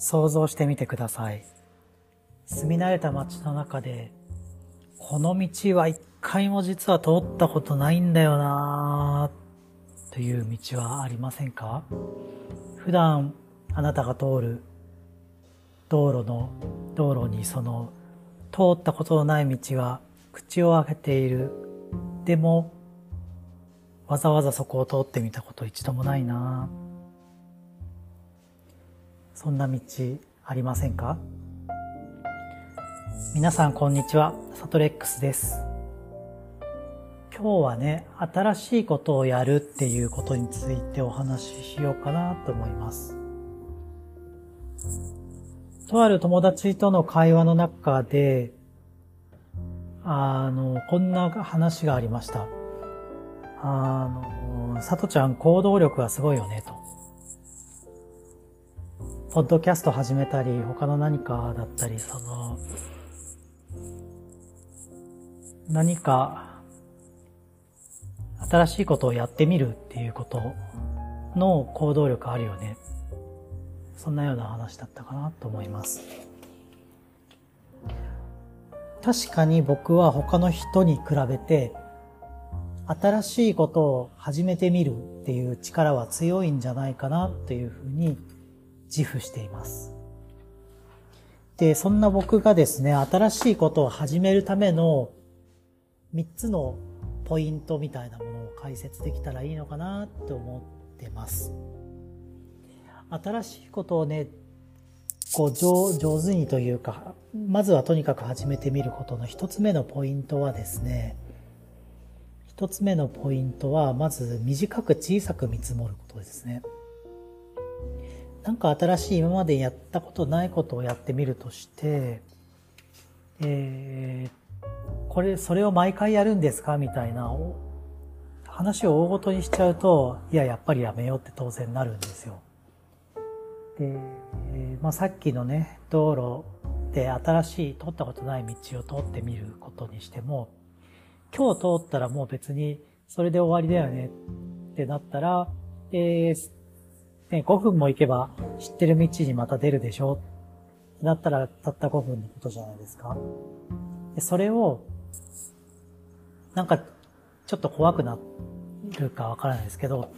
想像してみてください。住み慣れた街の中で、この道は一回も実は通ったことないんだよな、という道はありませんか？普段あなたが通る道路の、道路にその通ったことのない道が口を開けている。でも、わざわざそこを通ってみたこと一度もないなそんな道ありませんか？皆さんこんにちは、サトレックスです。今日はね、新しいことをやるっていうことについてお話ししようかなと思います。とある友達との会話の中で、あの、こんな話がありました。あの、さとちゃん行動力がすごいよね、と。ポッドキャスト始めたり、他の何かだったり、その、何か新しいことをやってみるっていうことの行動力あるよね。そんなような話だったかなと思います。確かに僕は他の人に比べて新しいことを始めてみるっていう力は強いんじゃないかなというふうに自負しています。で、そんな僕がですね、新しいことを始めるための3つのポイントみたいなものを解説できたらいいのかなって思ってます。新しいことをね、こう上上手にというか、まずはとにかく始めてみることの一つ目のポイントはですね、一つ目のポイントは、まず短く小さく見積もることですね。なんか新しい今までやったことないことをやってみるとして、えー、これ、それを毎回やるんですか？みたいな話を大ごとにしちゃうと、いや、やっぱりやめようって当然なるんですよ。で、まあ、さっきのね、道路で新しい通ったことない道を通ってみることにしても、今日通ったらもう別にそれで終わりだよねってなったら、えー、ね、5分も行けば知ってる道にまた出るでしょ？ってなったらたった5分のことじゃないですか。でそれを、なんかちょっと怖くなるかわからないですけど、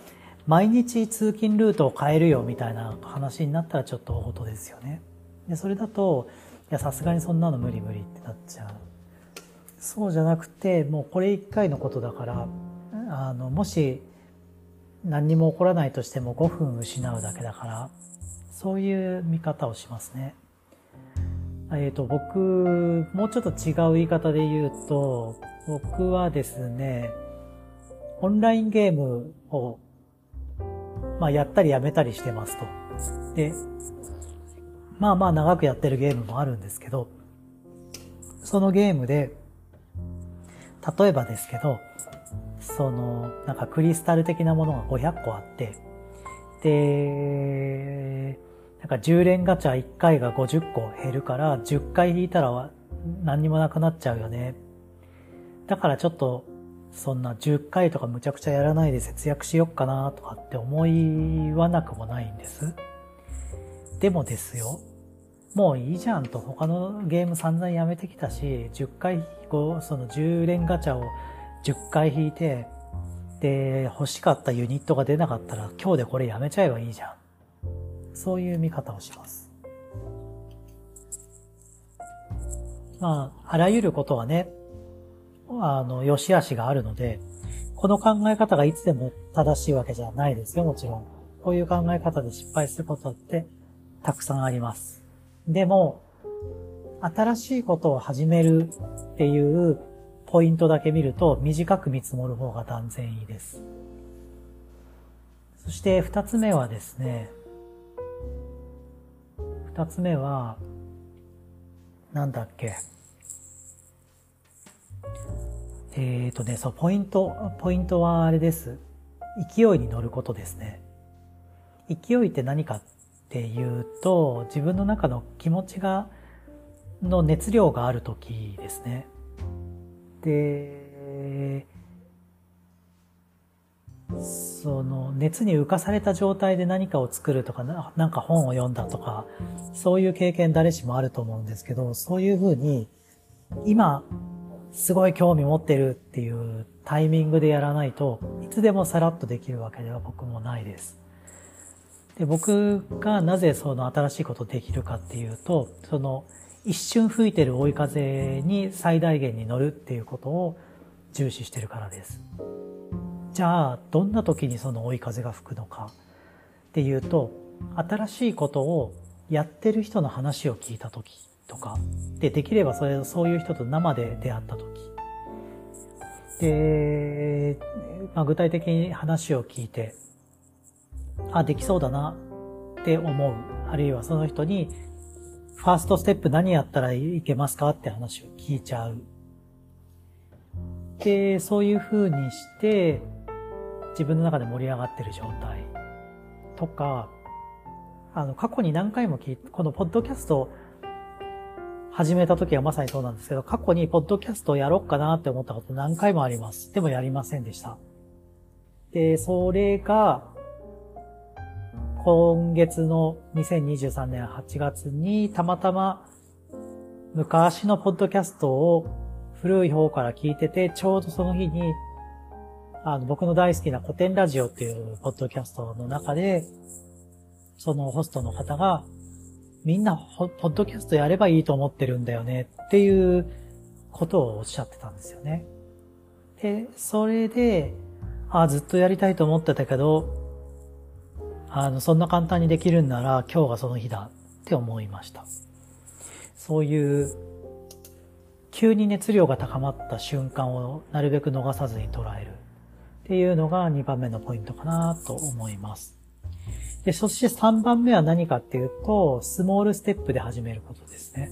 毎日通勤ルートを変えるよみたいな話になったらちょっと大事ですよね。で、それだと、いや、さすがにそんなの無理無理ってなっちゃう。そうじゃなくて、もうこれ一回のことだから、あの、もし何にも起こらないとしても5分失うだけだから、そういう見方をしますね。えっ、ー、と、僕、もうちょっと違う言い方で言うと、僕はですね、オンラインゲームをまあ、やったりやめたりしてますと。で、まあまあ長くやってるゲームもあるんですけど、そのゲームで、例えばですけど、その、なんかクリスタル的なものが500個あって、で、なんか10連ガチャ1回が50個減るから、10回引いたら何にもなくなっちゃうよね。だからちょっとそんな10回とかむちゃくちゃやらないで節約しよっかなとかって思いはなくもないんです。でもですよ、もういいじゃんと他のゲーム散々やめてきたし、10回、その10連ガチャを10回引いて、で、欲しかったユニットが出なかったら今日でこれやめちゃえばいいじゃん。そういう見方をします。まあ、あらゆることはね、あの、良し悪しがあるので、この考え方がいつでも正しいわけじゃないですよ、もちろん。こういう考え方で失敗することってたくさんあります。でも、新しいことを始めるっていうポイントだけ見ると短く見積もる方が断然いいです。そして二つ目はですね、二つ目は、なんだっけ。えっ、ー、とね、そう、ポイント、ポイントはあれです。勢いに乗ることですね。勢いって何かっていうと、自分の中の気持ちが、の熱量がある時ですね。で、その熱に浮かされた状態で何かを作るとか、なんか本を読んだとか、そういう経験誰しもあると思うんですけど、そういうふうに、今、すごい興味持ってるっていうタイミングでやらないといつでもさらっとできるわけでは僕もないです。で僕がなぜその新しいことできるかっていうと、その一瞬吹いてる追い風に最大限に乗るっていうことを重視してるからです。じゃあ、どんな時にその追い風が吹くのかっていうと、新しいことをやってる人の話を聞いた時とか、で、できればそれ、そういう人と生で出会った時。で、まあ、具体的に話を聞いて、あ、できそうだなって思う。あるいはその人に、ファーストステップ何やったらいけますかって話を聞いちゃう。で、そういう風にして、自分の中で盛り上がってる状態とか、あの、過去に何回も聞いて、このポッドキャスト始めた時はまさにそうなんですけど、過去にポッドキャストをやろうかなって思ったこと何回もあります。でもやりませんでした。で、それが、今月の2023年8月にたまたま昔のポッドキャストを古い方から聞いてて、ちょうどその日に、あの、僕の大好きな古典ラジオっていうポッドキャストの中で、そのホストの方が、みんなポッドキャストやればいいと思ってるんだよねっていうことをおっしゃってたんですよね。で、それで、あずっとやりたいと思ってたけど、あの、そんな簡単にできるんなら今日がその日だって思いました。そういう、急に熱量が高まった瞬間をなるべく逃さずに捉えるっていうのが2番目のポイントかなと思います。で、そして3番目は何かっていうと、スモールステップで始めることですね。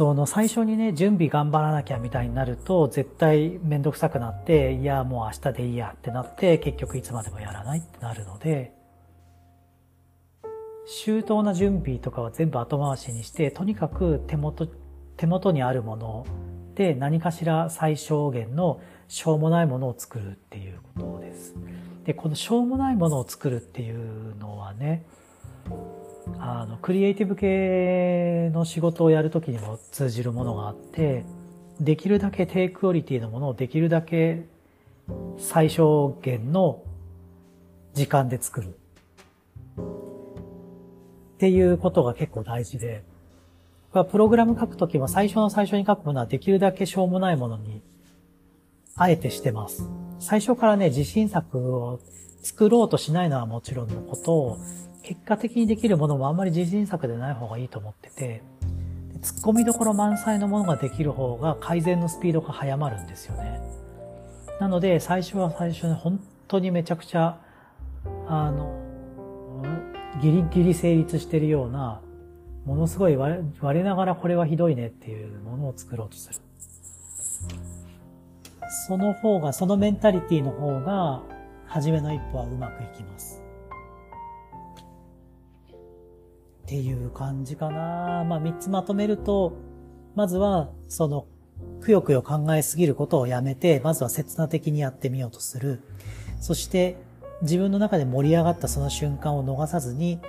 その最初にね、準備頑張らなきゃみたいになると、絶対めんどくさくなって、いや、もう明日でいいやってなって、結局いつまでもやらないってなるので、周到な準備とかは全部後回しにして、とにかく手元、手元にあるもので何かしら最小限のしょうもないものを作るっていうことです。で、このしょうもないものを作るっていうのはね、あの、クリエイティブ系の仕事をやるときにも通じるものがあって、できるだけ低クオリティのものをできるだけ最小限の時間で作る。っていうことが結構大事で、プログラム書くときは最初の最初に書くものはできるだけしょうもないものに、あえてしてます。最初からね、自信作を作ろうとしないのはもちろんのことを、結果的にできるものもあんまり自信作でない方がいいと思ってて、突っ込みどころ満載のものができる方が改善のスピードが早まるんですよね。なので、最初は最初に本当にめちゃくちゃ、あの、ギリギリ成立してるような、ものすごい割れながらこれはひどいねっていうものを作ろうとする。その方が、そのメンタリティの方が、初めの一歩はうまくいきます。っていう感じかな。まあ、三つまとめると、まずは、その、くよくよ考えすぎることをやめて、まずは切な的にやってみようとする。そして、自分の中で盛り上がったその瞬間を逃さずに、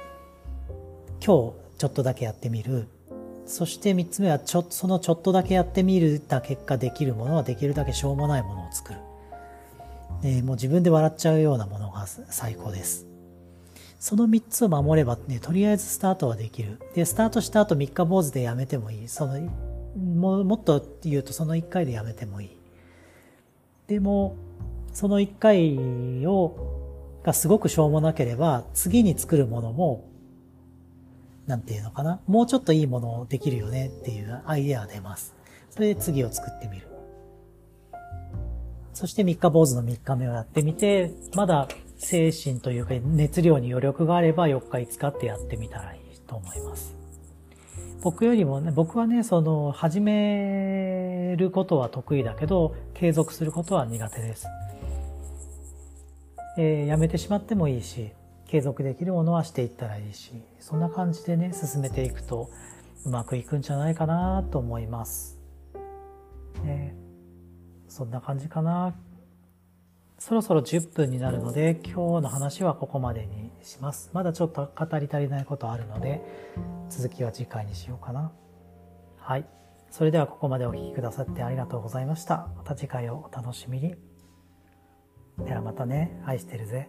今日ちょっとだけやってみる。そして三つ目は、ちょ、そのちょっとだけやってみるた結果できるものはできるだけしょうもないものを作る。でもう自分で笑っちゃうようなものが最高です。その3つを守ればね、とりあえずスタートはできる。で、スタートした後3日坊主でやめてもいい。その、ももっと言うとその1回でやめてもいい。でも、その1回を、がすごくしょうもなければ、次に作るものも、なんていうのかな。もうちょっといいものをできるよねっていうアイデアが出ます。それで次を作ってみる。そして3日坊主の3日目をやってみて、まだ精神というか熱量に余力があれば4日5日ってやってみたらいいと思います。僕よりもね、僕はね、その、始めることは得意だけど、継続することは苦手です。えー、やめてしまってもいいし、継続できるものはしていったらいいし、そんな感じでね、進めていくと、うまくいくんじゃないかなと思います。ね、そんな感じかな。そろそろ10分になるので今日の話はここまでにします。まだちょっと語り足りないことあるので続きは次回にしようかな。はい。それではここまでお聴きくださってありがとうございました。また次回をお楽しみに。ではまたね。愛してるぜ。